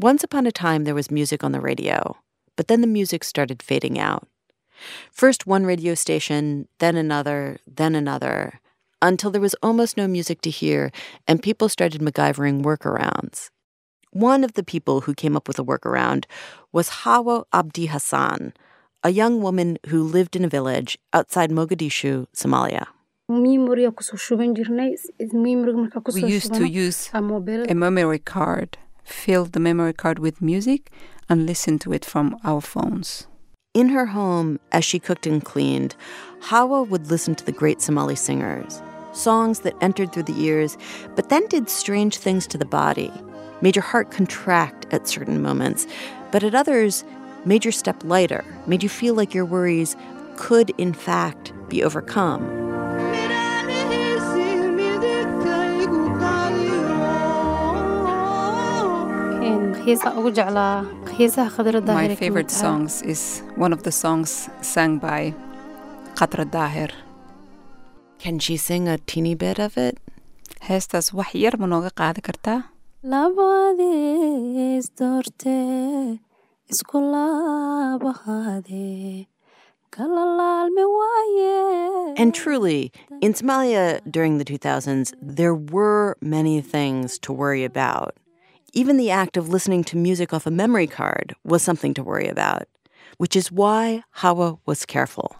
Once upon a time, there was music on the radio, but then the music started fading out. First one radio station, then another, then another, until there was almost no music to hear and people started MacGyvering workarounds. One of the people who came up with a workaround was Hawa Abdi Hassan, a young woman who lived in a village outside Mogadishu, Somalia. We used to use a memory card, fill the memory card with music, and listen to it from our phones. In her home, as she cooked and cleaned, Hawa would listen to the great Somali singers, songs that entered through the ears, but then did strange things to the body, made your heart contract at certain moments, but at others, made your step lighter, made you feel like your worries could, in fact, be overcome. My favorite songs is one of the songs sung by Khatra Daher. Can she sing a teeny bit of it? Heestaas wax yar ma nooga qaadi kartaa? labadiis doorte isku laabahade And truly, in Somalia during the 2000s, there were many things to worry about. Even the act of listening to music off a memory card was something to worry about, which is why Hawa was careful.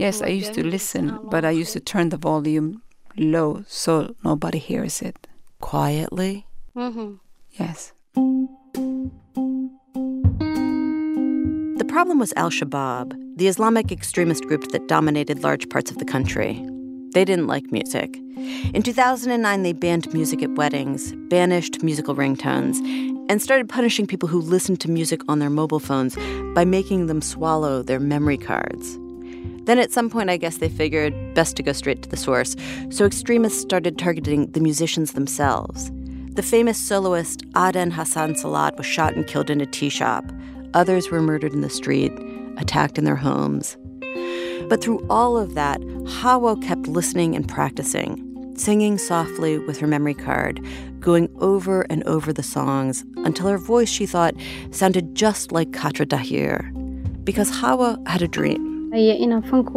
Yes, I used to listen, but I used to turn the volume low so nobody hears it. Quietly? Yes. The problem was Al Shabaab, the Islamic extremist group that dominated large parts of the country. They didn't like music. In 2009, they banned music at weddings, banished musical ringtones, and started punishing people who listened to music on their mobile phones by making them swallow their memory cards. Then at some point, I guess they figured best to go straight to the source, so extremists started targeting the musicians themselves. The famous soloist Aden Hassan Salat was shot and killed in a tea shop. Others were murdered in the street, attacked in their homes. But through all of that, Hawa kept listening and practicing, singing softly with her memory card, going over and over the songs until her voice, she thought, sounded just like Khatra Dahir. Because Hawa had a dream.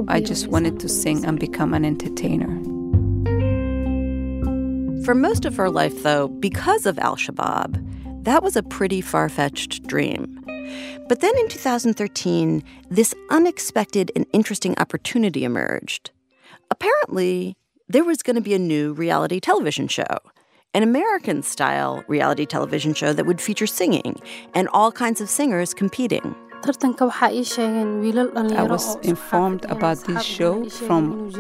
I just wanted to sing and become an entertainer. For most of her life, though, because of Al Shabaab, that was a pretty far fetched dream. But then in 2013, this unexpected and interesting opportunity emerged. Apparently, there was going to be a new reality television show, an American style reality television show that would feature singing and all kinds of singers competing. I was informed about this show from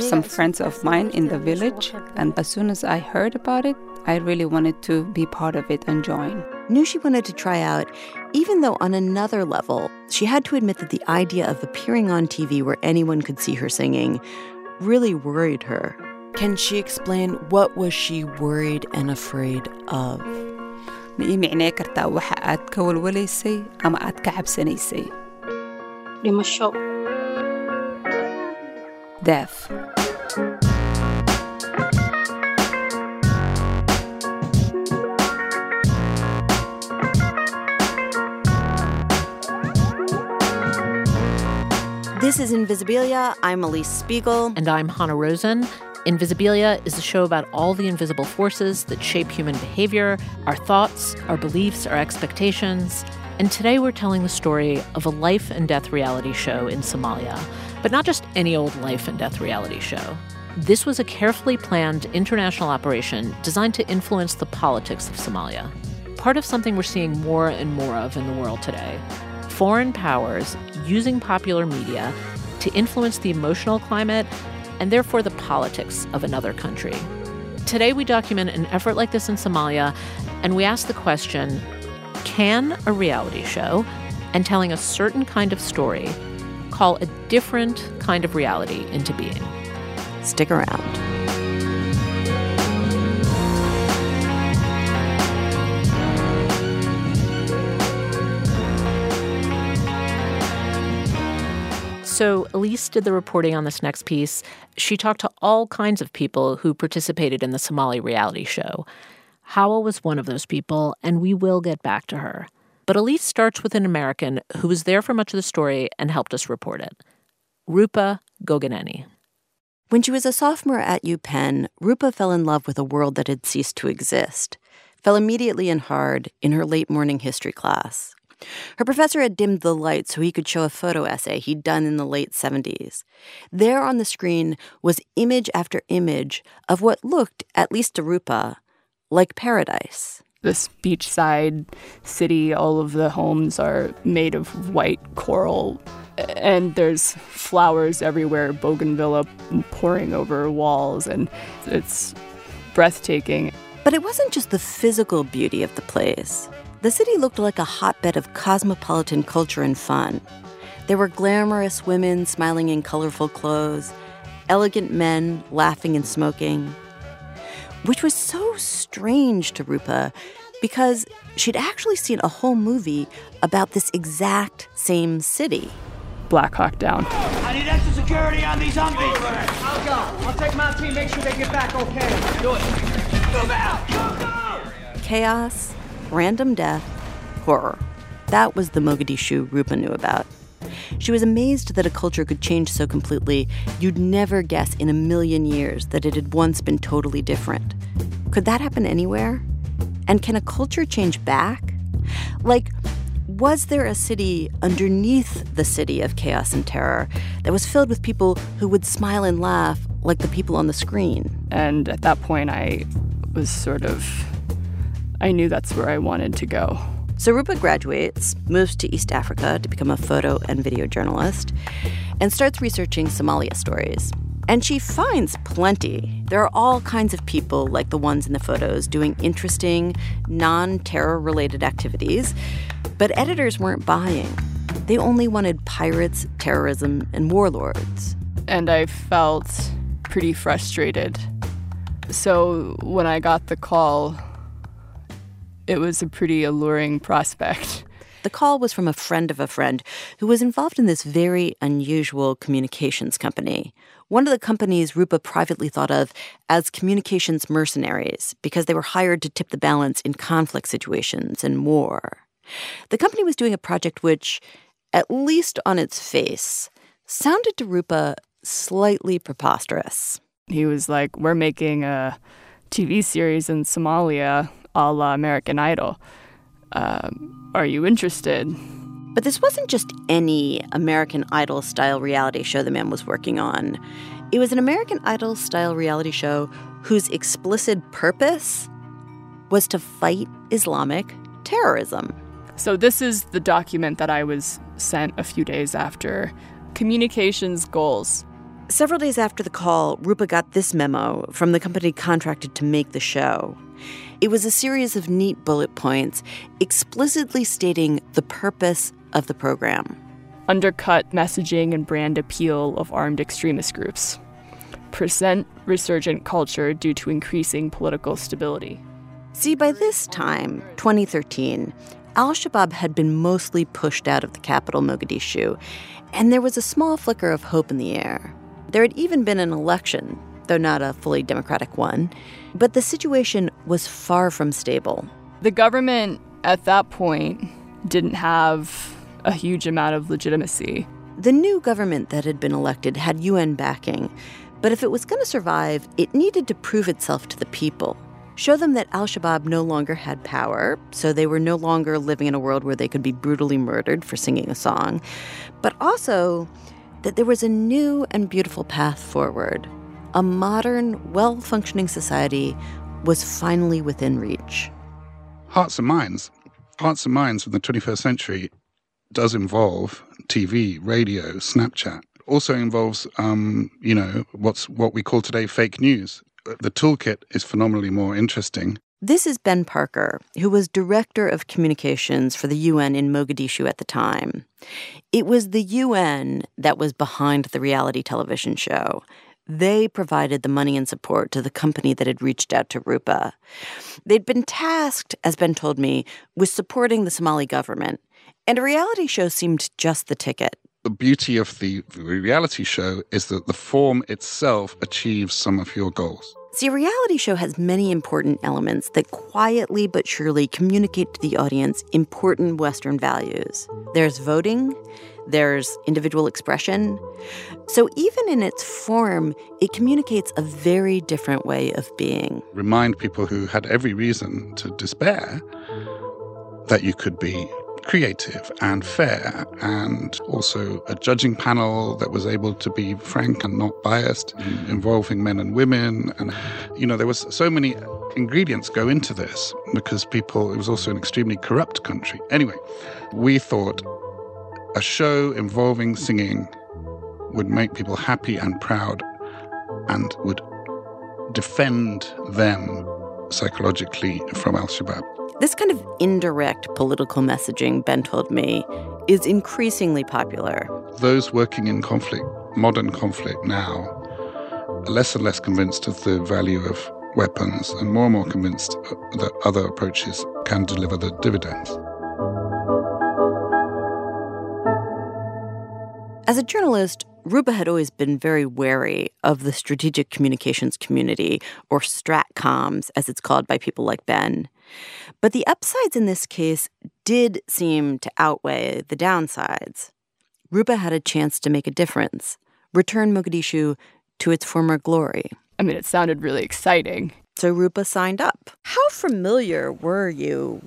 some friends of mine in the village, and as soon as I heard about it, I really wanted to be part of it and join. Knew she wanted to try out, even though on another level, she had to admit that the idea of appearing on TV where anyone could see her singing really worried her. Can she explain what was she worried and afraid of? ma This is Invisibilia. I'm Elise Spiegel. And I'm Hanna Rosin. Invisibilia is a show about all the invisible forces that shape human behavior, our thoughts, our beliefs, our expectations. And today we're telling the story of a life and death reality show in Somalia. But not just any old life and death reality show. This was a carefully planned international operation designed to influence the politics of Somalia. Part of something we're seeing more and more of in the world today foreign powers using popular media to influence the emotional climate and therefore the politics of another country. Today, we document an effort like this in Somalia, and we ask the question can a reality show and telling a certain kind of story call a different kind of reality into being? Stick around. So, Elise did the reporting on this next piece. She talked to all kinds of people who participated in the Somali reality show. Hawa was one of those people, and we will get back to her. But Elise starts with an American who was there for much of the story and helped us report it Rupa Gogineni. When she was a sophomore at UPenn, Rupa fell in love with a world that had ceased to exist, fell immediately and hard in her late morning history class. Her professor had dimmed the light so he could show a photo essay he'd done in the late 70s. There on the screen was image after image of what looked, at least to Rupa, like paradise. This beachside city, all of the homes are made of white coral, and there's flowers everywhere, bougainvillea pouring over walls, and it's breathtaking. But it wasn't just the physical beauty of the place. The city looked like a hotbed of cosmopolitan culture and fun. There were glamorous women smiling in colorful clothes, elegant men laughing and smoking, which was so strange to Rupa because she'd actually seen a whole movie about this exact same city. Black Hawk Down. I need extra security on these Humvees. I'll go. I'll take my team, make sure they get back okay. Do it. Move out. Go, go. Chaos, random death, horror. That was the Mogadishu Rupa knew about. She was amazed that a culture could change so completely, you'd never guess in a million years that it had once been totally different. Could that happen anywhere? And can a culture change back? Like, was there a city underneath the city of chaos and terror that was filled with people who would smile and laugh like the people on the screen? And at that point, I was sort of I knew that's where I wanted to go. So Rupa graduates, moves to East Africa to become a photo and video journalist, and starts researching Somalia stories. And she finds plenty. There are all kinds of people like the ones in the photos doing interesting, non terror related activities. But editors weren't buying. They only wanted pirates, terrorism, and warlords. And I felt pretty frustrated. So when I got the call, it was a pretty alluring prospect. The call was from a friend of a friend who was involved in this very unusual communications company. One of the companies Rupa privately thought of as communications mercenaries because they were hired to tip the balance in conflict situations and war. The company was doing a project which, at least on its face, sounded to Rupa slightly preposterous. He was like, We're making a TV series in Somalia a la American Idol. Um, are you interested? But this wasn't just any American Idol style reality show the man was working on. It was an American Idol style reality show whose explicit purpose was to fight Islamic terrorism. So, this is the document that I was sent a few days after Communications Goals. Several days after the call, Rupa got this memo from the company contracted to make the show. It was a series of neat bullet points explicitly stating the purpose of the program undercut messaging and brand appeal of armed extremist groups, present resurgent culture due to increasing political stability. See, by this time, 2013, Al Shabaab had been mostly pushed out of the capital, Mogadishu, and there was a small flicker of hope in the air. There had even been an election, though not a fully democratic one, but the situation was far from stable. The government at that point didn't have a huge amount of legitimacy. The new government that had been elected had UN backing, but if it was going to survive, it needed to prove itself to the people. Show them that Al Shabaab no longer had power, so they were no longer living in a world where they could be brutally murdered for singing a song, but also that there was a new and beautiful path forward a modern, well functioning society was finally within reach. Hearts and Minds. Hearts and Minds from the 21st century does involve TV, radio, Snapchat. Also involves, um, you know, what's what we call today fake news. The toolkit is phenomenally more interesting. This is Ben Parker, who was director of communications for the UN in Mogadishu at the time. It was the UN that was behind the reality television show. They provided the money and support to the company that had reached out to Rupa. They'd been tasked, as Ben told me, with supporting the Somali government, and a reality show seemed just the ticket. The beauty of the reality show is that the form itself achieves some of your goals. See, a reality show has many important elements that quietly but surely communicate to the audience important Western values. There's voting, there's individual expression. So even in its form, it communicates a very different way of being. Remind people who had every reason to despair that you could be creative and fair, and also a judging panel that was able to be frank and not biased, mm. involving men and women. And, you know, there was so many ingredients go into this because people, it was also an extremely corrupt country. Anyway, we thought a show involving singing would make people happy and proud and would defend them psychologically from Al Shabaab. This kind of indirect political messaging, Ben told me, is increasingly popular. Those working in conflict, modern conflict now, are less and less convinced of the value of weapons and more and more convinced that other approaches can deliver the dividends. As a journalist, Rupa had always been very wary of the strategic communications community, or stratcoms, as it's called by people like Ben. But the upsides in this case did seem to outweigh the downsides. Rupa had a chance to make a difference, return Mogadishu to its former glory. I mean, it sounded really exciting. So Rupa signed up. How familiar were you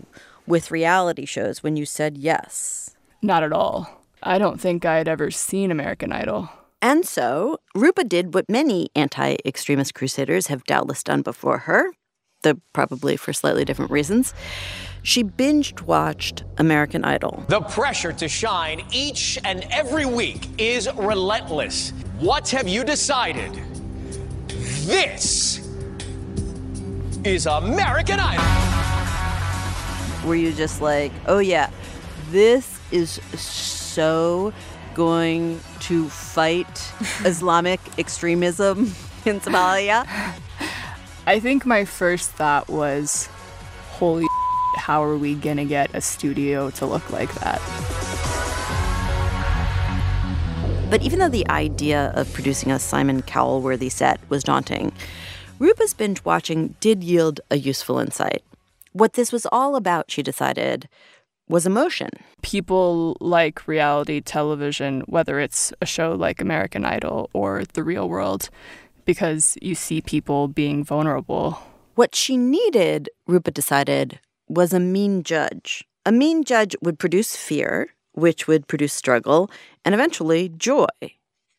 with reality shows when you said yes? Not at all. I don't think I'd ever seen American Idol. And so Rupa did what many anti extremist crusaders have doubtless done before her though probably for slightly different reasons. She binged watched American Idol. The pressure to shine each and every week is relentless. What have you decided? This is American Idol. Were you just like, oh yeah, this is so going to fight Islamic extremism in Somalia? I think my first thought was, holy how are we gonna get a studio to look like that? But even though the idea of producing a Simon Cowell worthy set was daunting, Rupa's binge watching did yield a useful insight. What this was all about, she decided, was emotion. People like reality television, whether it's a show like American Idol or The Real World, because you see people being vulnerable. What she needed, Rupa decided, was a mean judge. A mean judge would produce fear, which would produce struggle, and eventually joy.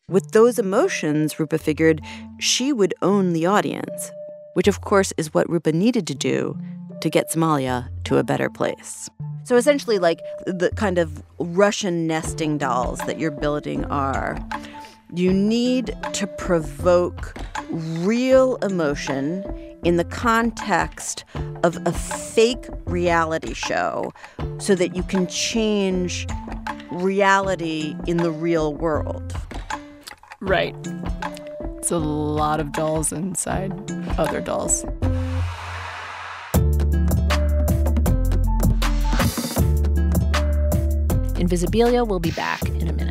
With those emotions, Rupa figured she would own the audience, which of course is what Rupa needed to do to get Somalia to a better place. So essentially, like the kind of Russian nesting dolls that you're building are you need to provoke real emotion in the context of a fake reality show so that you can change reality in the real world. Right. It's a lot of dolls inside other dolls. Invisibilia will be back in a minute.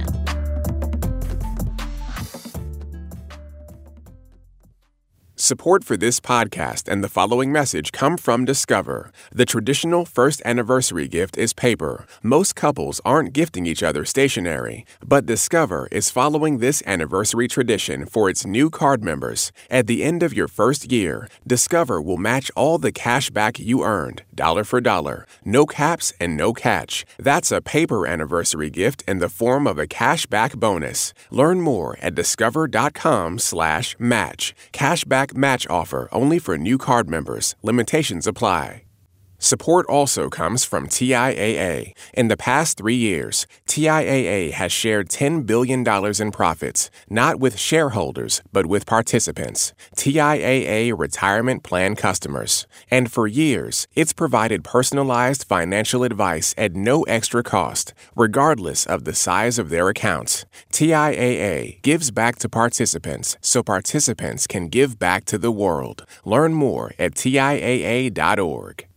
Support for this podcast and the following message come from Discover. The traditional first anniversary gift is paper. Most couples aren't gifting each other stationery, but Discover is following this anniversary tradition for its new card members. At the end of your first year, Discover will match all the cash back you earned, dollar for dollar. No caps and no catch. That's a paper anniversary gift in the form of a cash back bonus. Learn more at discover.com/match. Cashback match offer only for new card members. Limitations apply. Support also comes from TIAA. In the past three years, TIAA has shared $10 billion in profits, not with shareholders, but with participants, TIAA retirement plan customers. And for years, it's provided personalized financial advice at no extra cost, regardless of the size of their accounts. TIAA gives back to participants so participants can give back to the world. Learn more at TIAA.org.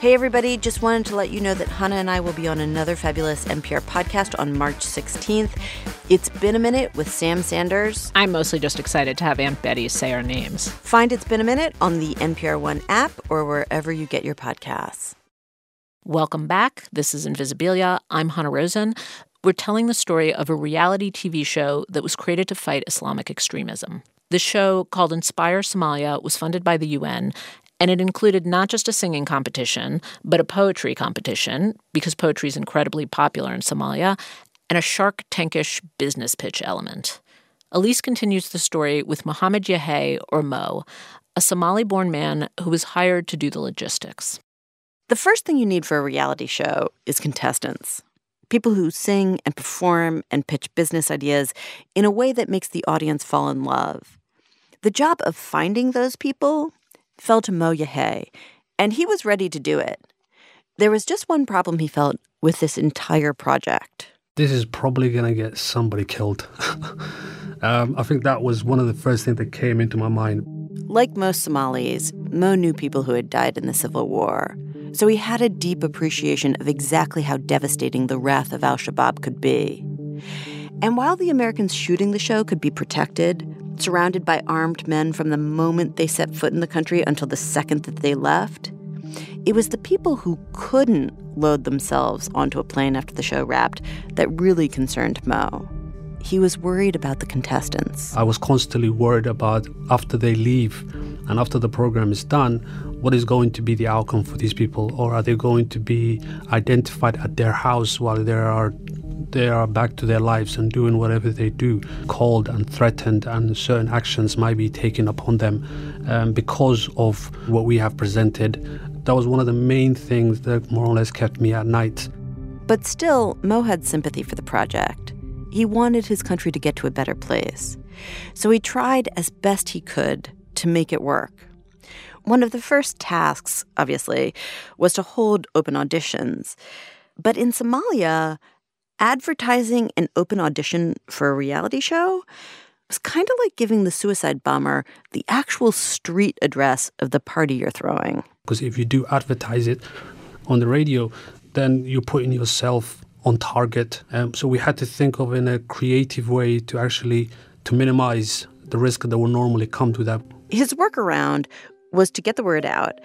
Hey, everybody, just wanted to let you know that Hanna and I will be on another fabulous NPR podcast on March 16th. It's Been a Minute with Sam Sanders. I'm mostly just excited to have Aunt Betty say our names. Find It's Been a Minute on the NPR One app or wherever you get your podcasts. Welcome back. This is Invisibilia. I'm Hanna Rosin. We're telling the story of a reality TV show that was created to fight Islamic extremism. The show, called Inspire Somalia, was funded by the UN and it included not just a singing competition, but a poetry competition, because poetry is incredibly popular in Somalia, and a Shark Tankish business pitch element. Elise continues the story with Mohamed Yahay, or Mo, a Somali born man who was hired to do the logistics. The first thing you need for a reality show is contestants people who sing and perform and pitch business ideas in a way that makes the audience fall in love. The job of finding those people fell to Mo Yahay, and he was ready to do it. There was just one problem he felt with this entire project. This is probably going to get somebody killed. um, I think that was one of the first things that came into my mind. Like most Somalis, Mo knew people who had died in the civil war. So he had a deep appreciation of exactly how devastating the wrath of al Shabaab could be. And while the Americans shooting the show could be protected, surrounded by armed men from the moment they set foot in the country until the second that they left. It was the people who couldn't load themselves onto a plane after the show wrapped that really concerned Mo. He was worried about the contestants. I was constantly worried about after they leave and after the program is done, what is going to be the outcome for these people? Or are they going to be identified at their house while they are they are back to their lives and doing whatever they do, called and threatened, and certain actions might be taken upon them um, because of what we have presented. That was one of the main things that more or less kept me at night. But still, Mo had sympathy for the project. He wanted his country to get to a better place. So he tried as best he could to make it work. One of the first tasks, obviously, was to hold open auditions. But in Somalia, advertising an open audition for a reality show was kind of like giving the suicide bomber the actual street address of the party you're throwing. Because if you do advertise it on the radio, then you're putting yourself on target. Um, so we had to think of in a creative way to actually to minimize the risk that would normally come to that. His workaround was to get the word out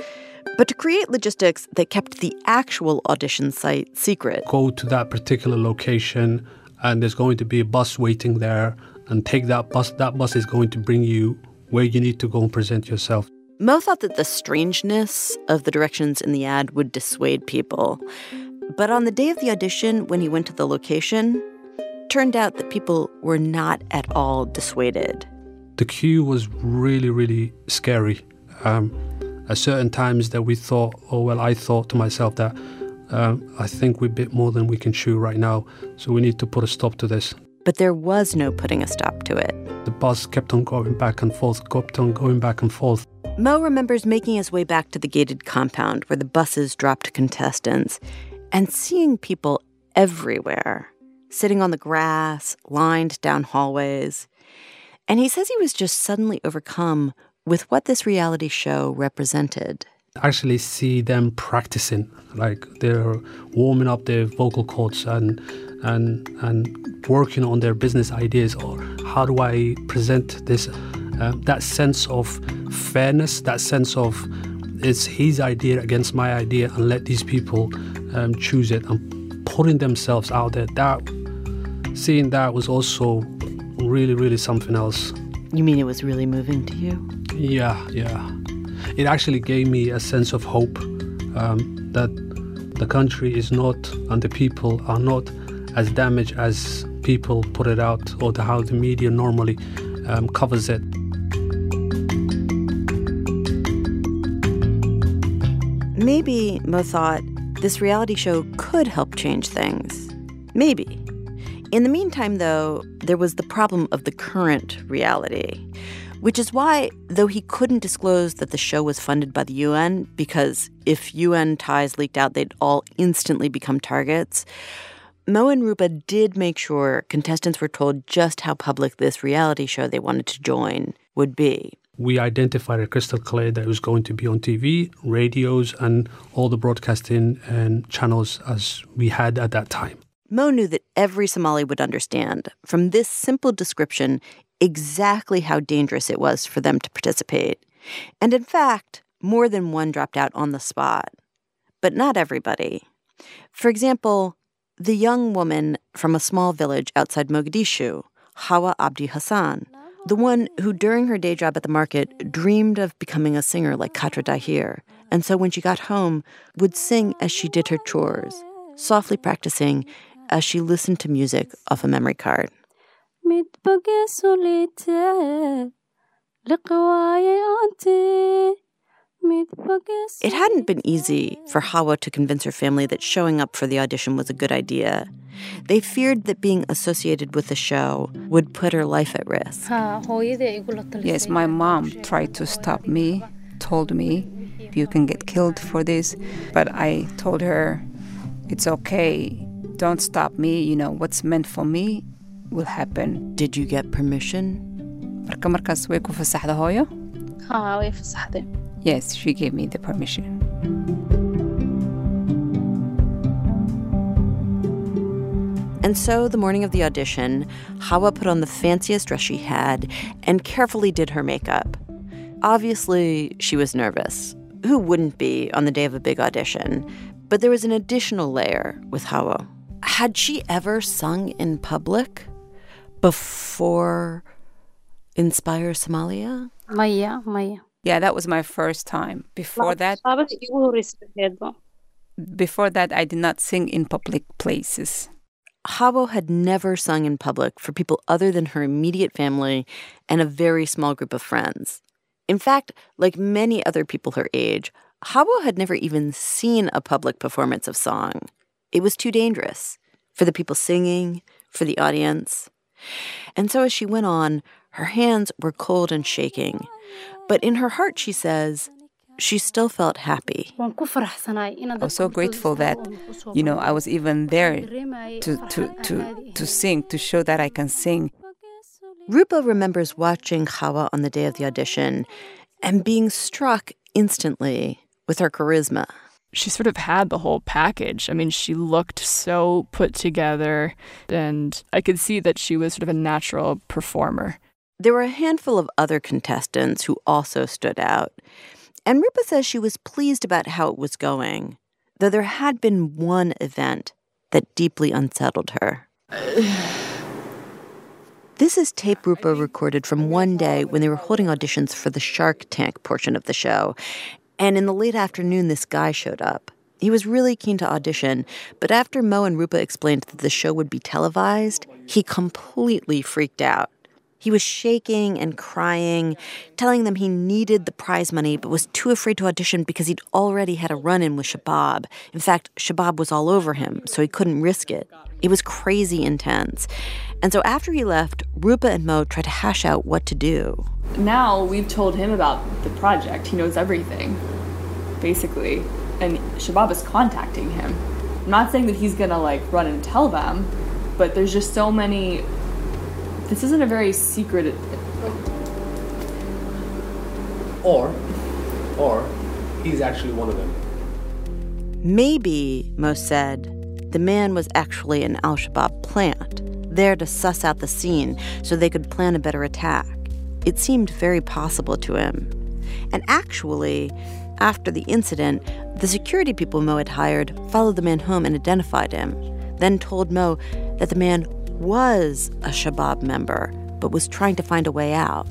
but to create logistics that kept the actual audition site secret. Go to that particular location, and there's going to be a bus waiting there, and take that bus. That bus is going to bring you where you need to go and present yourself. Mo thought that the strangeness of the directions in the ad would dissuade people. But on the day of the audition, when he went to the location, turned out that people were not at all dissuaded. The queue was really, really scary. Um, at certain times that we thought, oh, well, I thought to myself that um, I think we bit more than we can chew right now, so we need to put a stop to this. But there was no putting a stop to it. The bus kept on going back and forth, kept on going back and forth. Mo remembers making his way back to the gated compound where the buses dropped contestants and seeing people everywhere, sitting on the grass, lined down hallways. And he says he was just suddenly overcome with what this reality show represented. Actually, see them practicing, like they're warming up their vocal cords and and and working on their business ideas or how do I present this uh, that sense of fairness, that sense of it's his idea against my idea, and let these people um, choose it and putting themselves out there. That seeing that was also really, really something else. You mean it was really moving to you? Yeah, yeah. It actually gave me a sense of hope um, that the country is not and the people are not as damaged as people put it out or the, how the media normally um, covers it. Maybe Mo thought this reality show could help change things. Maybe. In the meantime, though, there was the problem of the current reality. Which is why, though he couldn't disclose that the show was funded by the UN, because if UN ties leaked out, they'd all instantly become targets, Mo and Rupa did make sure contestants were told just how public this reality show they wanted to join would be. We identified it crystal clear that it was going to be on TV, radios, and all the broadcasting and channels as we had at that time. Mo knew that every Somali would understand from this simple description exactly how dangerous it was for them to participate. And in fact, more than one dropped out on the spot. But not everybody. For example, the young woman from a small village outside Mogadishu, Hawa Abdi Hassan, the one who during her day job at the market dreamed of becoming a singer like Katra Dahir, and so when she got home would sing as she did her chores, softly practicing as she listened to music off a memory card. It hadn't been easy for Hawa to convince her family that showing up for the audition was a good idea. They feared that being associated with the show would put her life at risk. Yes, my mom tried to stop me, told me, you can get killed for this. But I told her, it's okay, don't stop me. You know, what's meant for me will happen. Did you get permission? Yes, she gave me the permission. And so, the morning of the audition, Hawa put on the fanciest dress she had and carefully did her makeup. Obviously, she was nervous. Who wouldn't be on the day of a big audition? But there was an additional layer with Hawa. Had she ever sung in public before Inspire Somalia? Maya, Maya. Yeah, that was my first time. Before that, before that, I did not sing in public places. Hawa had never sung in public for people other than her immediate family and a very small group of friends. In fact, like many other people her age, Hawa had never even seen a public performance of song. It was too dangerous for the people singing, for the audience. And so as she went on, her hands were cold and shaking. But in her heart, she says, she still felt happy. I was so grateful that, you know, I was even there to, to, to, to sing, to show that I can sing. Rupa remembers watching Hawa on the day of the audition and being struck instantly with her charisma. She sort of had the whole package. I mean, she looked so put together, and I could see that she was sort of a natural performer. There were a handful of other contestants who also stood out. And Rupa says she was pleased about how it was going, though there had been one event that deeply unsettled her. This is tape Rupa recorded from one day when they were holding auditions for the Shark Tank portion of the show. And in the late afternoon, this guy showed up. He was really keen to audition, but after Mo and Rupa explained that the show would be televised, he completely freaked out. He was shaking and crying, telling them he needed the prize money but was too afraid to audition because he'd already had a run in with Shabab. In fact, Shabab was all over him, so he couldn't risk it. It was crazy intense. And so after he left, Rupa and Mo tried to hash out what to do. Now we've told him about the project. He knows everything, basically. And Shabab is contacting him. I'm not saying that he's gonna like run and tell them, but there's just so many this isn't a very secret. Or, or he's actually one of them. Maybe, Mo said, the man was actually an Al Shabaab plant, there to suss out the scene so they could plan a better attack. It seemed very possible to him. And actually, after the incident, the security people Mo had hired followed the man home and identified him, then told Mo that the man was a Shabab member, but was trying to find a way out.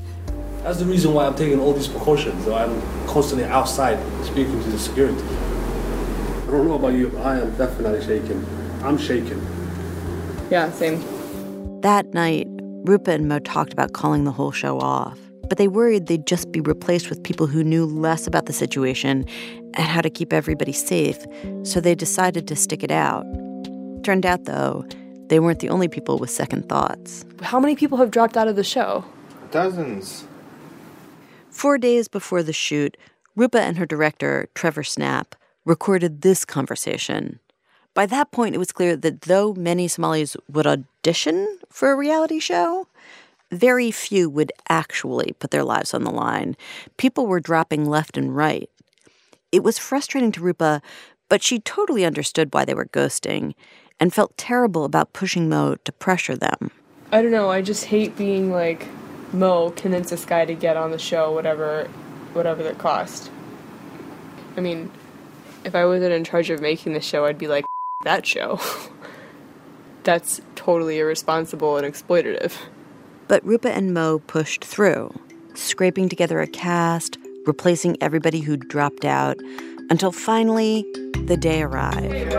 That's the reason why I'm taking all these precautions. I'm constantly outside speaking to the security. I don't know about you, but I am definitely shaking. I'm shaking. Yeah, same. That night, Rupa and Mo talked about calling the whole show off, but they worried they'd just be replaced with people who knew less about the situation and how to keep everybody safe, so they decided to stick it out. Turned out, though, they weren't the only people with second thoughts. How many people have dropped out of the show? Dozens. Four days before the shoot, Rupa and her director, Trevor Snap, recorded this conversation. By that point, it was clear that though many Somalis would audition for a reality show, very few would actually put their lives on the line. People were dropping left and right. It was frustrating to Rupa, but she totally understood why they were ghosting and felt terrible about pushing Mo to pressure them. I don't know, I just hate being like, Mo, convince this guy to get on the show, whatever whatever the cost. I mean, if I wasn't in charge of making the show, I'd be like, that show. That's totally irresponsible and exploitative. But Rupa and Mo pushed through, scraping together a cast, replacing everybody who'd dropped out, until finally the day arrived.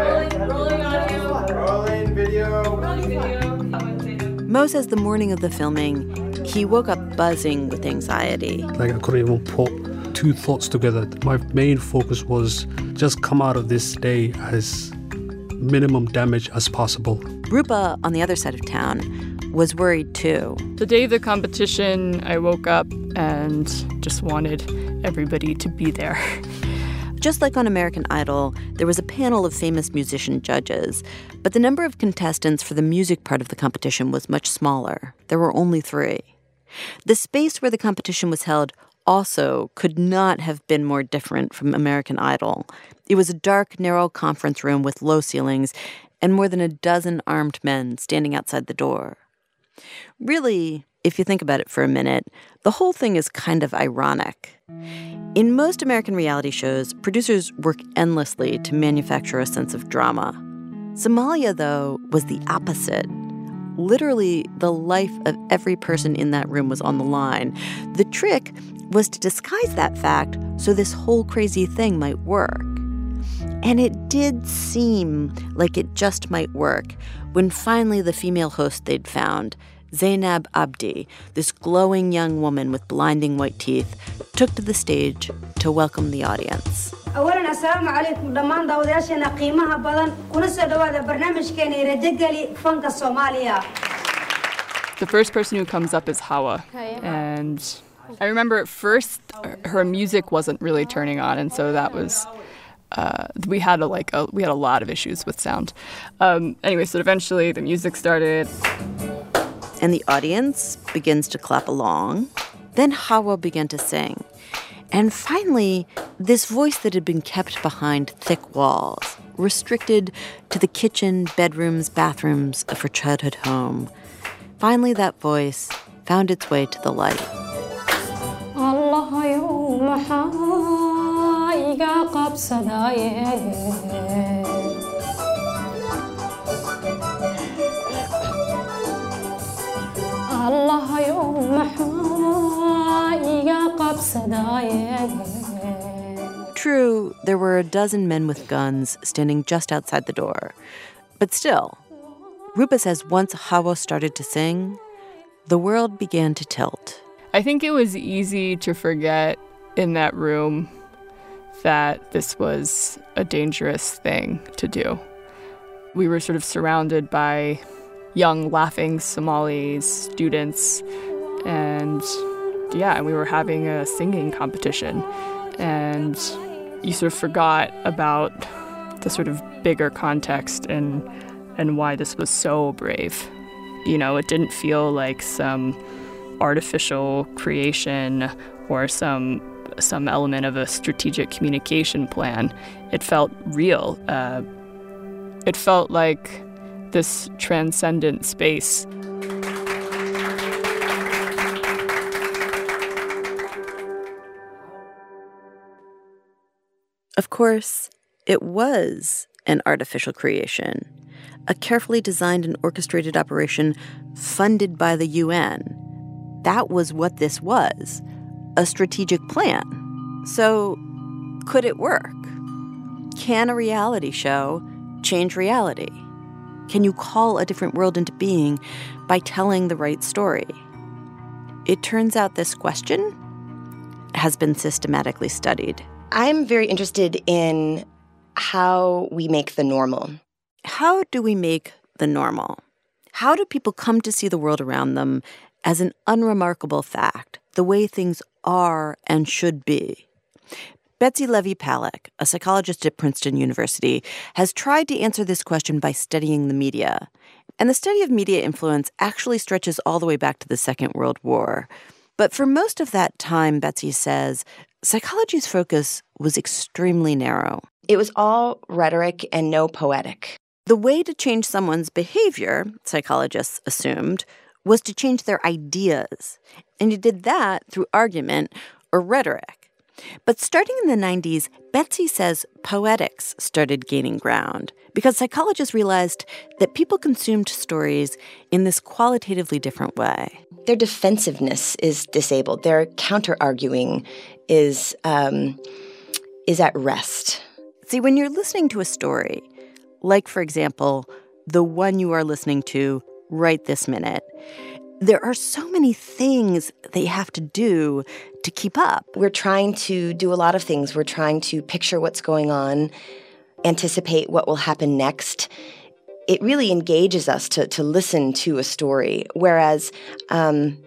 Mo says the morning of the filming, he woke up buzzing with anxiety. Like I couldn't even put two thoughts together. My main focus was just come out of this day as minimum damage as possible. Rupa, on the other side of town, was worried too. The day of the competition, I woke up and just wanted everybody to be there. Just like on American Idol, there was a panel of famous musician judges, but the number of contestants for the music part of the competition was much smaller. There were only three. The space where the competition was held also could not have been more different from American Idol. It was a dark, narrow conference room with low ceilings and more than a dozen armed men standing outside the door. Really, if you think about it for a minute, the whole thing is kind of ironic. In most American reality shows, producers work endlessly to manufacture a sense of drama. Somalia, though, was the opposite. Literally, the life of every person in that room was on the line. The trick was to disguise that fact so this whole crazy thing might work. And it did seem like it just might work when finally the female host they'd found, Zainab Abdi, this glowing young woman with blinding white teeth, took to the stage to welcome the audience. أولا السلام عليكم دمان داودياشنا قيمها بدن كنا سدوادا برنامج كان يردقلي فنك الصوماليا The first person who comes up is Hawa. And I remember at first her music wasn't really turning on, and so that was uh, we had a like a, we had a lot of issues with sound. Um, anyway, so eventually the music started, and the audience begins to clap along. Then Hawa began to sing, and finally, this voice that had been kept behind thick walls, restricted to the kitchen, bedrooms, bathrooms of her childhood home. Finally, that voice found its way to the light. True, there were a dozen men with guns standing just outside the door. But still, Rupa says once Hawa started to sing, the world began to tilt. I think it was easy to forget in that room that this was a dangerous thing to do. We were sort of surrounded by young, laughing Somali students, and yeah, and we were having a singing competition. And you sort of forgot about the sort of bigger context and and why this was so brave. You know, it didn't feel like some artificial creation or some some element of a strategic communication plan. It felt real. Uh, it felt like this transcendent space. Of course, it was an artificial creation, a carefully designed and orchestrated operation funded by the UN. That was what this was a strategic plan. So, could it work? Can a reality show change reality? Can you call a different world into being by telling the right story? It turns out this question has been systematically studied. I'm very interested in how we make the normal. How do we make the normal? How do people come to see the world around them as an unremarkable fact, the way things are and should be? Betsy Levy Paluck, a psychologist at Princeton University, has tried to answer this question by studying the media. And the study of media influence actually stretches all the way back to the Second World War. But for most of that time, Betsy says, psychology's focus was extremely narrow. It was all rhetoric and no poetic. The way to change someone's behavior, psychologists assumed, was to change their ideas. And you did that through argument or rhetoric. But starting in the 90s, Betsy says poetics started gaining ground because psychologists realized that people consumed stories in this qualitatively different way. Their defensiveness is disabled. Their counter arguing is um, is at rest. See, when you're listening to a story, like for example, the one you are listening to right this minute, there are so many things that you have to do to keep up. We're trying to do a lot of things. We're trying to picture what's going on, anticipate what will happen next. It really engages us to, to listen to a story, whereas um,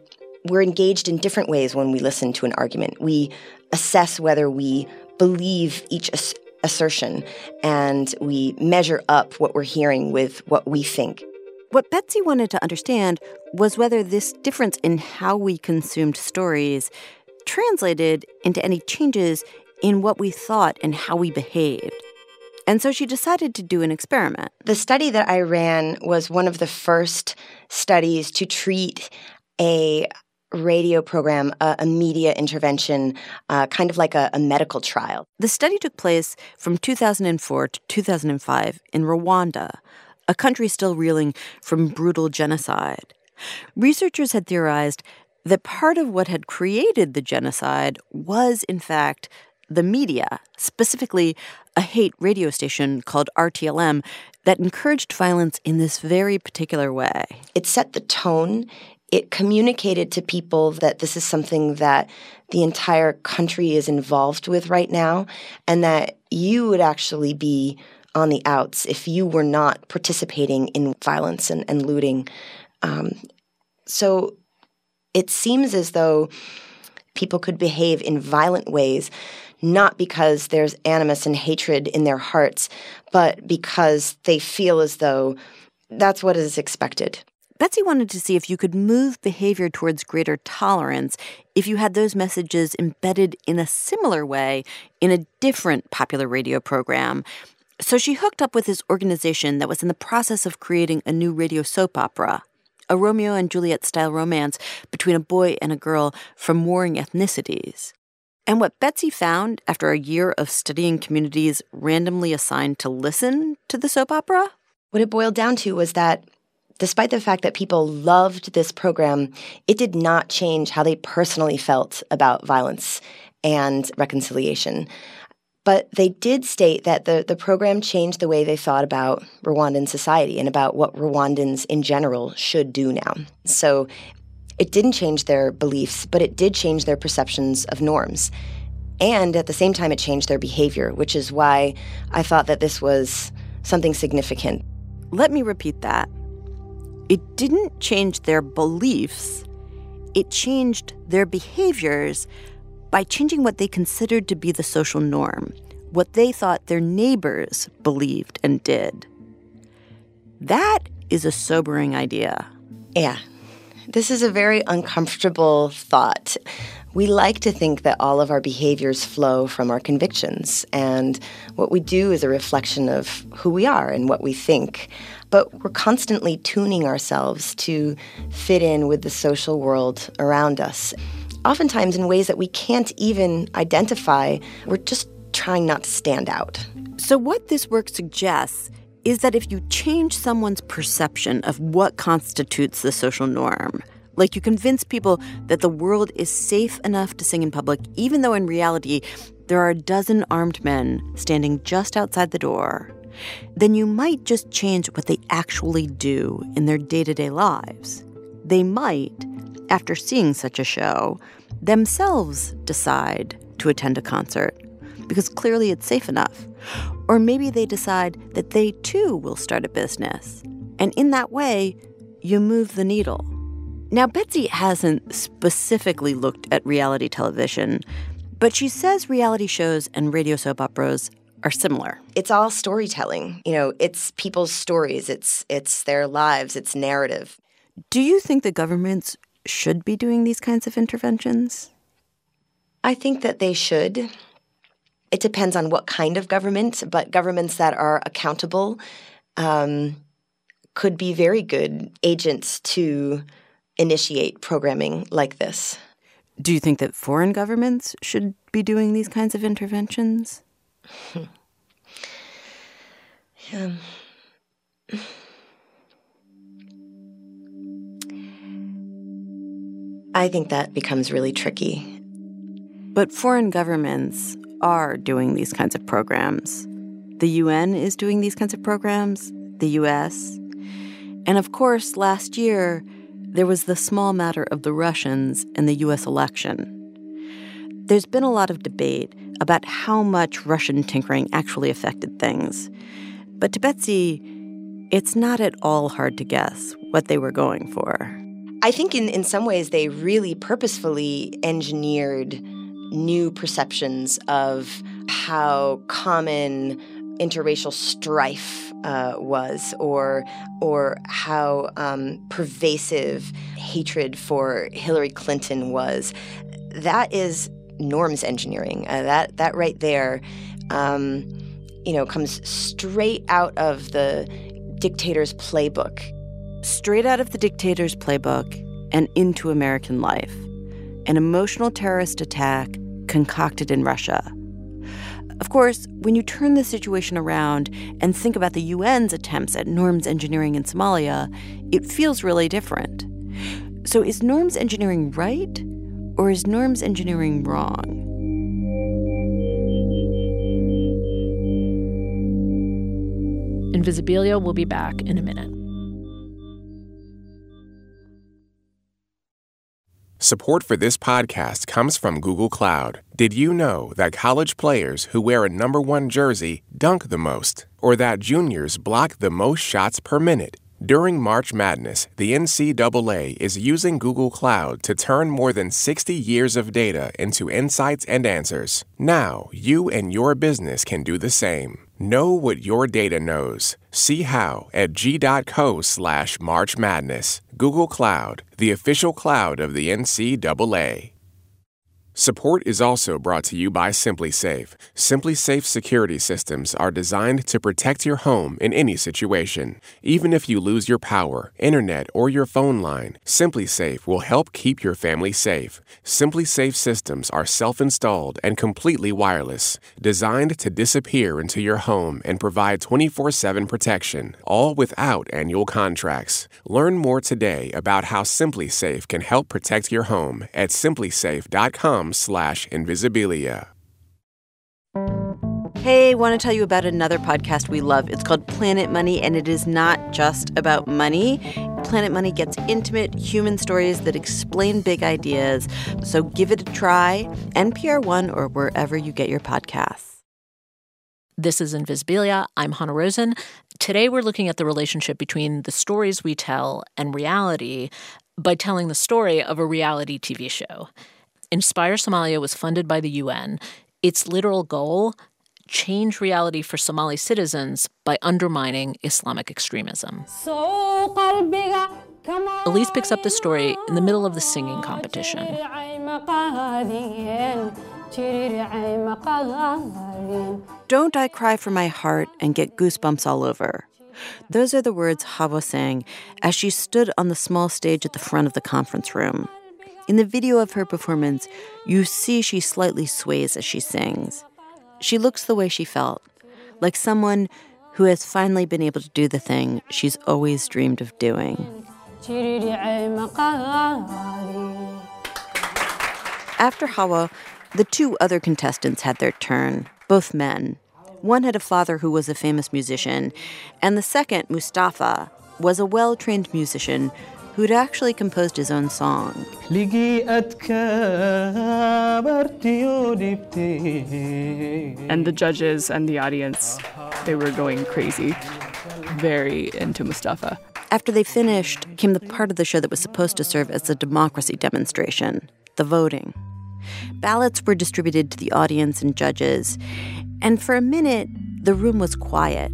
we're engaged in different ways when we listen to an argument. We assess whether we believe each ass- assertion and we measure up what we're hearing with what we think. What Betsy wanted to understand was whether this difference in how we consumed stories translated into any changes in what we thought and how we behaved. And so she decided to do an experiment. The study that I ran was one of the first studies to treat a radio program, a, a media intervention, uh, kind of like a, a medical trial. The study took place from 2004 to 2005 in Rwanda, a country still reeling from brutal genocide. Researchers had theorized that part of what had created the genocide was, in fact, the media, specifically a hate radio station called RTLM that encouraged violence in this very particular way. It set the tone. It communicated to people that this is something that the entire country is involved with right now, and that you would actually be on the outs if you were not participating in violence and, and looting. Um, so it seems as though people could behave in violent ways, not because there's animus and hatred in their hearts, but because they feel as though that's what is expected. Betsy wanted to see if you could move behavior towards greater tolerance if you had those messages embedded in a similar way in a different popular radio program so she hooked up with this organization that was in the process of creating a new radio soap opera, a Romeo and Juliet style romance between a boy and a girl from warring ethnicities. And what Betsy found after a year of studying communities randomly assigned to listen to the soap opera? What it boiled down to was that despite the fact that people loved this program, it did not change how they personally felt about violence and reconciliation. But they did state that the, the program changed the way they thought about Rwandan society and about what Rwandans in general should do now. So it didn't change their beliefs, but it did change their perceptions of norms. And at the same time, it changed their behavior, which is why I thought that this was something significant. Let me repeat that. It didn't change their beliefs, it changed their behaviors by changing what they considered to be the social norm, what they thought their neighbors believed and did. That is a sobering idea. Yeah. This is a very uncomfortable thought. We like to think that all of our behaviors flow from our convictions, and what we do is a reflection of who we are and what we think. But we're constantly tuning ourselves to fit in with the social world around us oftentimes in ways that we can't even identify. We're just trying not to stand out. So, what this work suggests is that if you change someone's perception of what constitutes the social norm, like you convince people that the world is safe enough to sing in public, even though in reality there are a dozen armed men standing just outside the door, then you might just change what they actually do in their day to day lives. They might, after seeing such a show, themselves decide to attend a concert because clearly it's safe enough. Or maybe they decide that they too will start a business. And in that way, you move the needle. Now, Betsy hasn't specifically looked at reality television, But she says reality shows and radio soap operas are similar. It's all storytelling. You know, it's people's stories, it's it's their lives, it's narrative. Do you think the governments should be doing these kinds of interventions? I think that they should. It depends on what kind of government, but governments that are accountable um, could be very good agents to initiate programming like this. Do you think that foreign governments should be doing these kinds of interventions? um, I think that becomes really tricky. But foreign governments are doing these kinds of programs. The UN is doing these kinds of programs, the US. And of course, last year, there was the small matter of the Russians and the US election. There's been a lot of debate about how much Russian tinkering actually affected things. But to Betsy, it's not at all hard to guess what they were going for. I think in, in some ways they really purposefully engineered new perceptions of how common interracial strife uh, was, or or how um, pervasive hatred for Hillary Clinton was. That is norms engineering. Uh, that that right there, um, you know, comes straight out of the dictator's playbook. Straight out of the dictator's playbook and into American life. An emotional terrorist attack concocted in Russia. Of course, when you turn the situation around and think about the UN's attempts at norms engineering in Somalia, it feels really different. So, is norms engineering right, or is norms engineering wrong? Invisibilia will be back in a minute. Support for this podcast comes from Google Cloud. Did you know that college players who wear a number one jersey dunk the most, or that juniors block the most shots per minute? During March Madness, the NCAA is using Google Cloud to turn more than 60 years of data into insights and answers. Now, you and your business can do the same. Know what your data knows. See how at g.co slash March Madness. Google Cloud, the official cloud of the NCAA. Support is also brought to you by SimpliSafe. SimpliSafe security systems are designed to protect your home in any situation. Even if you lose your power, internet, or your phone line, SimpliSafe will help keep your family safe. SimpliSafe systems are self-installed and completely wireless, designed to disappear into your home and provide 24/7 protection, all without annual contracts. Learn more today about how SimpliSafe can help protect your home at simplisafe.com slash invisibilia. Hey, want to tell you about another podcast we love. It's called Planet Money, and it is not just about money. Planet Money gets intimate human stories that explain big ideas. So give it a try, NPR One or wherever you get your podcasts. This is Invisibilia. I'm Hanna Rosin. Today we're looking at the relationship between the stories we tell and reality by telling the story of a reality TV show. Inspire Somalia was funded by the UN. Its literal goal change reality for Somali citizens by undermining Islamic extremism. So, Elise picks up the story in the middle of the singing competition. Don't I cry for my heart and get goosebumps all over? Those are the words Hawa sang as she stood on the small stage at the front of the conference room. In the video of her performance, you see she slightly sways as she sings. She looks the way she felt, like someone who has finally been able to do the thing she's always dreamed of doing. After Hawa, the two other contestants had their turn, both men. One had a father who was a famous musician, and the second, Mustafa, was a well trained musician who'd actually composed his own song. And the judges and the audience, they were going crazy, very into Mustafa. After they finished, came the part of the show that was supposed to serve as a democracy demonstration the voting. Ballots were distributed to the audience and judges, and for a minute, the room was quiet.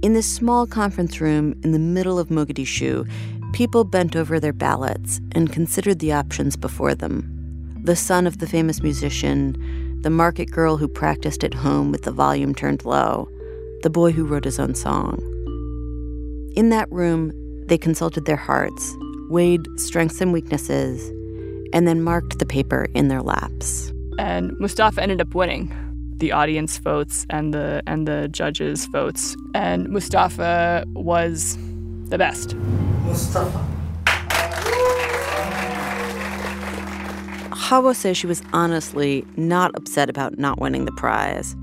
In this small conference room in the middle of Mogadishu, people bent over their ballots and considered the options before them the son of the famous musician, the market girl who practiced at home with the volume turned low, the boy who wrote his own song. In that room, they consulted their hearts, weighed strengths and weaknesses, and then marked the paper in their laps. And Mustafa ended up winning the audience votes and the and the judges votes and Mustafa was the best. Mustafa Hawa says she was honestly not upset about not winning the prize.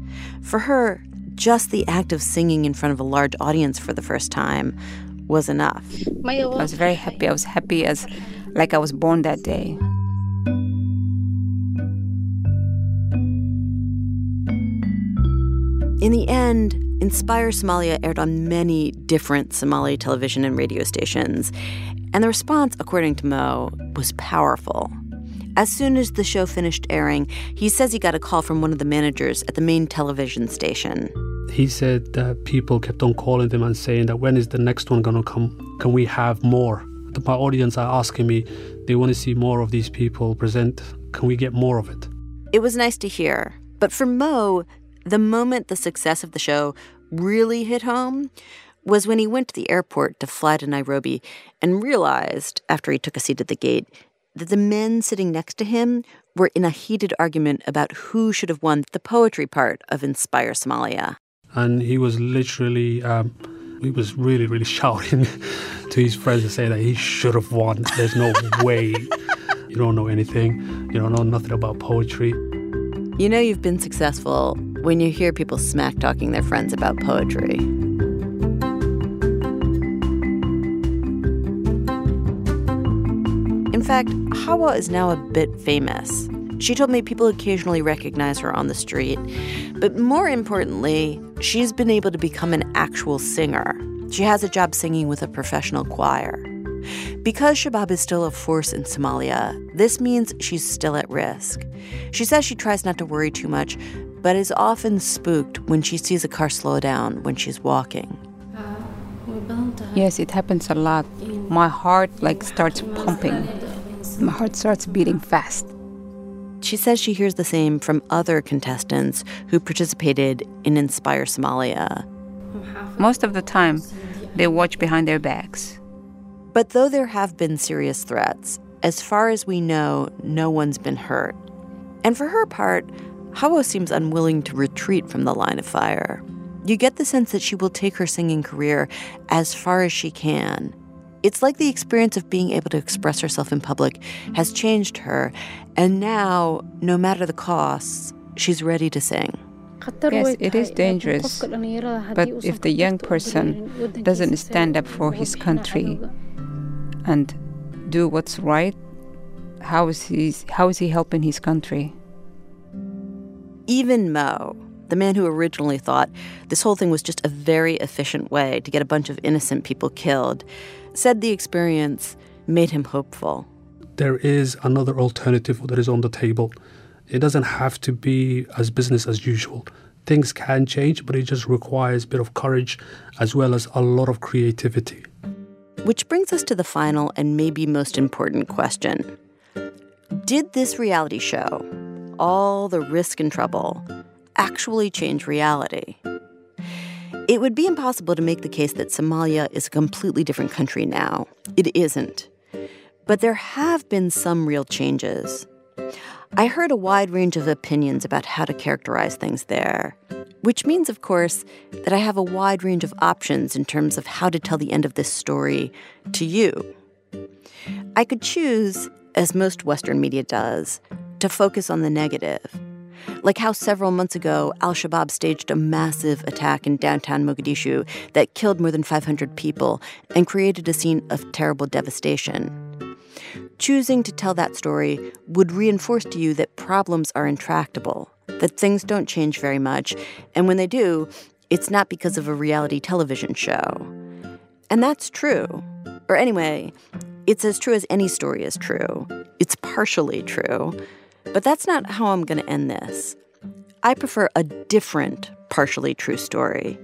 For her, just the act of singing in front of a large audience for the first time was enough. I was very happy. I was happy as like I was born that day. In the end, Inspire Somalia aired on many different Somali television and radio stations, and the response, according to Mo, was powerful. As soon as the show finished airing, he says he got a call from one of the managers at the main television station. He said that people kept on calling them and saying that when is the next one going to come? Can we have more? My audience are asking me, they want to see more of these people present. Can we get more of it? It was nice to hear. But for Mo, the moment the success of the show really hit home was when he went to the airport to fly to Nairobi and realized, after he took a seat at the gate, that the men sitting next to him were in a heated argument about who should have won the poetry part of Inspire Somalia. And he was literally, um, he was really, really shouting to his friends to say that he should have won. There's no way. You don't know anything. You don't know nothing about poetry. You know you've been successful when you hear people smack talking their friends about poetry. In fact, Hawa is now a bit famous. She told me people occasionally recognize her on the street. But more importantly, she's been able to become an actual singer. She has a job singing with a professional choir. Because Shabab is still a force in Somalia, this means she's still at risk. She says she tries not to worry too much, but is often spooked when she sees a car slow down when she's walking. Yes, it happens a lot. My heart like starts pumping. My heart starts beating fast. She says she hears the same from other contestants who participated in Inspire Somalia. Most of the time, they watch behind their backs. But though there have been serious threats, as far as we know, no one's been hurt. And for her part, Hawa seems unwilling to retreat from the line of fire. You get the sense that she will take her singing career as far as she can. It's like the experience of being able to express herself in public has changed her, and now, no matter the costs, she's ready to sing. Yes, it is dangerous. But if the young person doesn't stand up for his country and do what's right, how is he, how is he helping his country? Even Mo, the man who originally thought this whole thing was just a very efficient way to get a bunch of innocent people killed, said the experience made him hopeful. There is another alternative that is on the table. It doesn't have to be as business as usual. Things can change, but it just requires a bit of courage as well as a lot of creativity. Which brings us to the final and maybe most important question Did this reality show, all the risk and trouble, actually change reality? It would be impossible to make the case that Somalia is a completely different country now. It isn't. But there have been some real changes. I heard a wide range of opinions about how to characterize things there, which means, of course, that I have a wide range of options in terms of how to tell the end of this story to you. I could choose, as most Western media does, to focus on the negative like how several months ago, Al Shabaab staged a massive attack in downtown Mogadishu that killed more than 500 people and created a scene of terrible devastation. Choosing to tell that story would reinforce to you that problems are intractable, that things don't change very much, and when they do, it's not because of a reality television show. And that's true. Or anyway, it's as true as any story is true. It's partially true. But that's not how I'm going to end this. I prefer a different partially true story,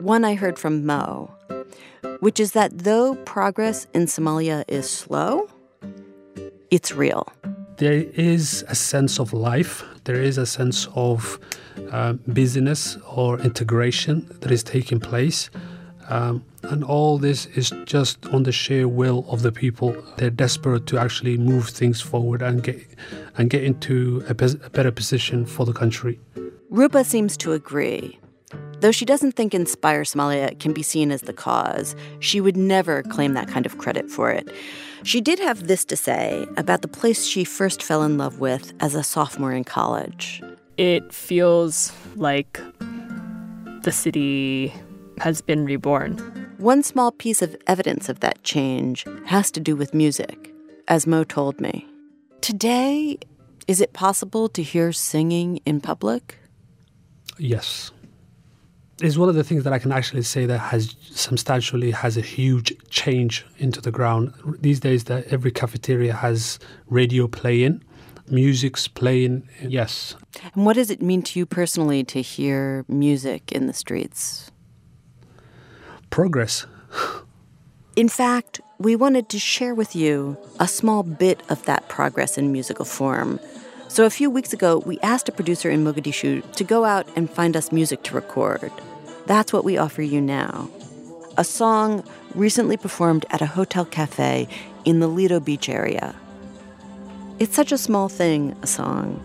one I heard from Mo, which is that though progress in Somalia is slow, it's real. There is a sense of life, there is a sense of uh, business or integration that is taking place. Um, and all this is just on the sheer will of the people. They're desperate to actually move things forward and get and get into a, a better position for the country. Rupa seems to agree. Though she doesn't think Inspire Somalia can be seen as the cause, she would never claim that kind of credit for it. She did have this to say about the place she first fell in love with as a sophomore in college. It feels like the city has been reborn. One small piece of evidence of that change has to do with music, as Mo told me. Today, is it possible to hear singing in public? Yes. It's one of the things that I can actually say that has substantially has a huge change into the ground. These days that every cafeteria has radio playing, music's playing, yes. And what does it mean to you personally to hear music in the streets? Progress. In fact, we wanted to share with you a small bit of that progress in musical form. So a few weeks ago, we asked a producer in Mogadishu to go out and find us music to record. That's what we offer you now. A song recently performed at a hotel cafe in the Lido Beach area. It's such a small thing, a song.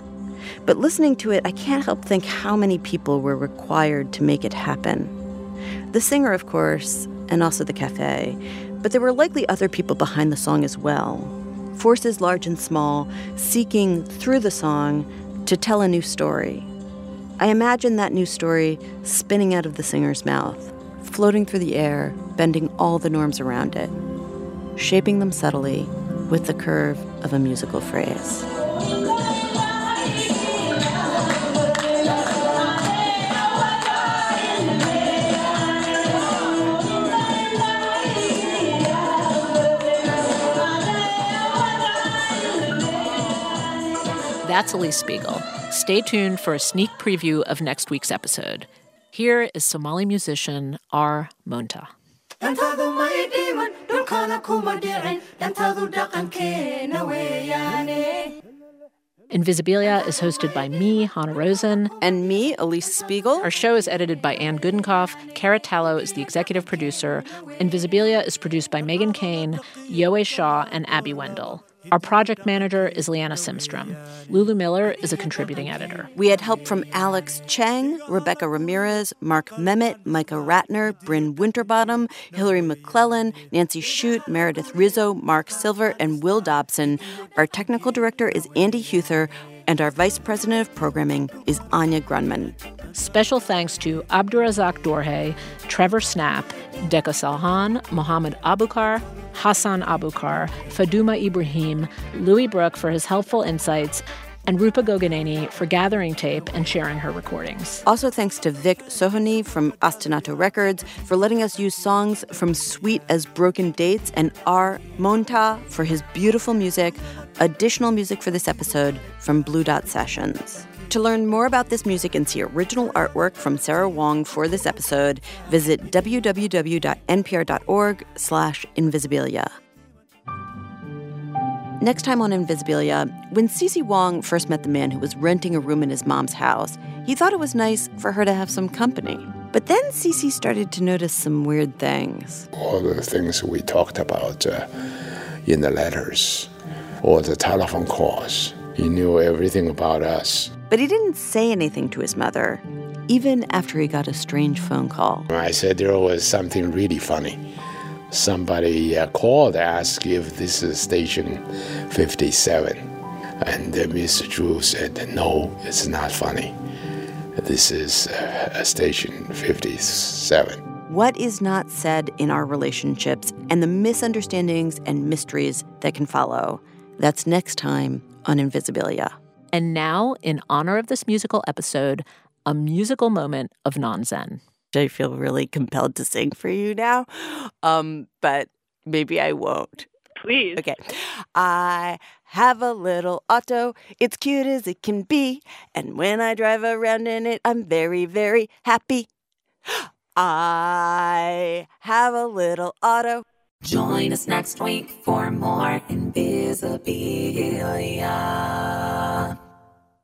But listening to it, I can't help think how many people were required to make it happen. The singer, of course, and also the cafe, but there were likely other people behind the song as well. Forces large and small, seeking through the song to tell a new story. I imagine that new story spinning out of the singer's mouth, floating through the air, bending all the norms around it, shaping them subtly with the curve of a musical phrase. That's Elise Spiegel. Stay tuned for a sneak preview of next week's episode. Here is Somali musician R. Monta. Invisibilia is hosted by me, Hanna Rosin. And me, Elise Spiegel. Our show is edited by Anne Gudenkauf. Cara Tallo is the executive producer. Invisibilia is produced by Megan Kane, Yowei Shaw, and Abby Wendle. Our project manager is Liana Simstrom. Lulu Miller is a contributing editor. We had help from Alex Cheng, Rebecca Ramirez, Mark Memmott, Micah Ratner, Bryn Winterbottom, Hillary McClellan, Nancy Shute, Meredith Rizzo, Mark Silver, and Will Dobson. Our technical director is Andy Huether, and our vice president of programming is Anya Grundmann. Special thanks to Abdurazak Dorhe, Trevor Snap, Deka Salhan, Mohammed Abukar, Hassan Abukar, Faduma Ibrahim, Louis Brook for his helpful insights, and Rupa Gogineni for gathering tape and sharing her recordings. Also, thanks to Vic Sohoni from Ostinato Records for letting us use songs from Sweet as Broken Dates, and R. Monta for his beautiful music. Additional music for this episode from Blue Dot Sessions. To learn more about this music and see original artwork from Sarah Wong for this episode, visit www.npr.org slash invisibilia. Next time on Invisibilia, when CeCe Wong first met the man who was renting a room in his mom's house, he thought it was nice for her to have some company. But then CeCe started to notice some weird things. All the things we talked about uh, in the letters or the telephone calls. He knew everything about us. But he didn't say anything to his mother, even after he got a strange phone call. I said there was something really funny. Somebody uh, called, asked if this is station 57. And uh, Mr. Drew said, no, it's not funny. This is uh, station 57. What is not said in our relationships and the misunderstandings and mysteries that can follow. That's next time on Invisibilia. And now, in honor of this musical episode, a musical moment of non Zen. I feel really compelled to sing for you now, um, but maybe I won't. Please. Okay. I have a little auto. It's cute as it can be. And when I drive around in it, I'm very, very happy. I have a little auto. Join us next week for more Invisibilia.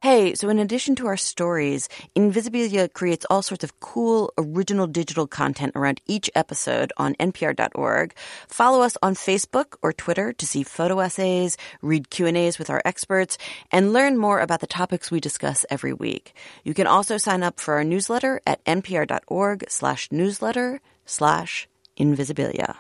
Hey, so in addition to our stories, Invisibilia creates all sorts of cool, original digital content around each episode on npr.org. Follow us on Facebook or Twitter to see photo essays, read Q&As with our experts, and learn more about the topics we discuss every week. You can also sign up for our newsletter at npr.org slash newsletter slash invisibilia.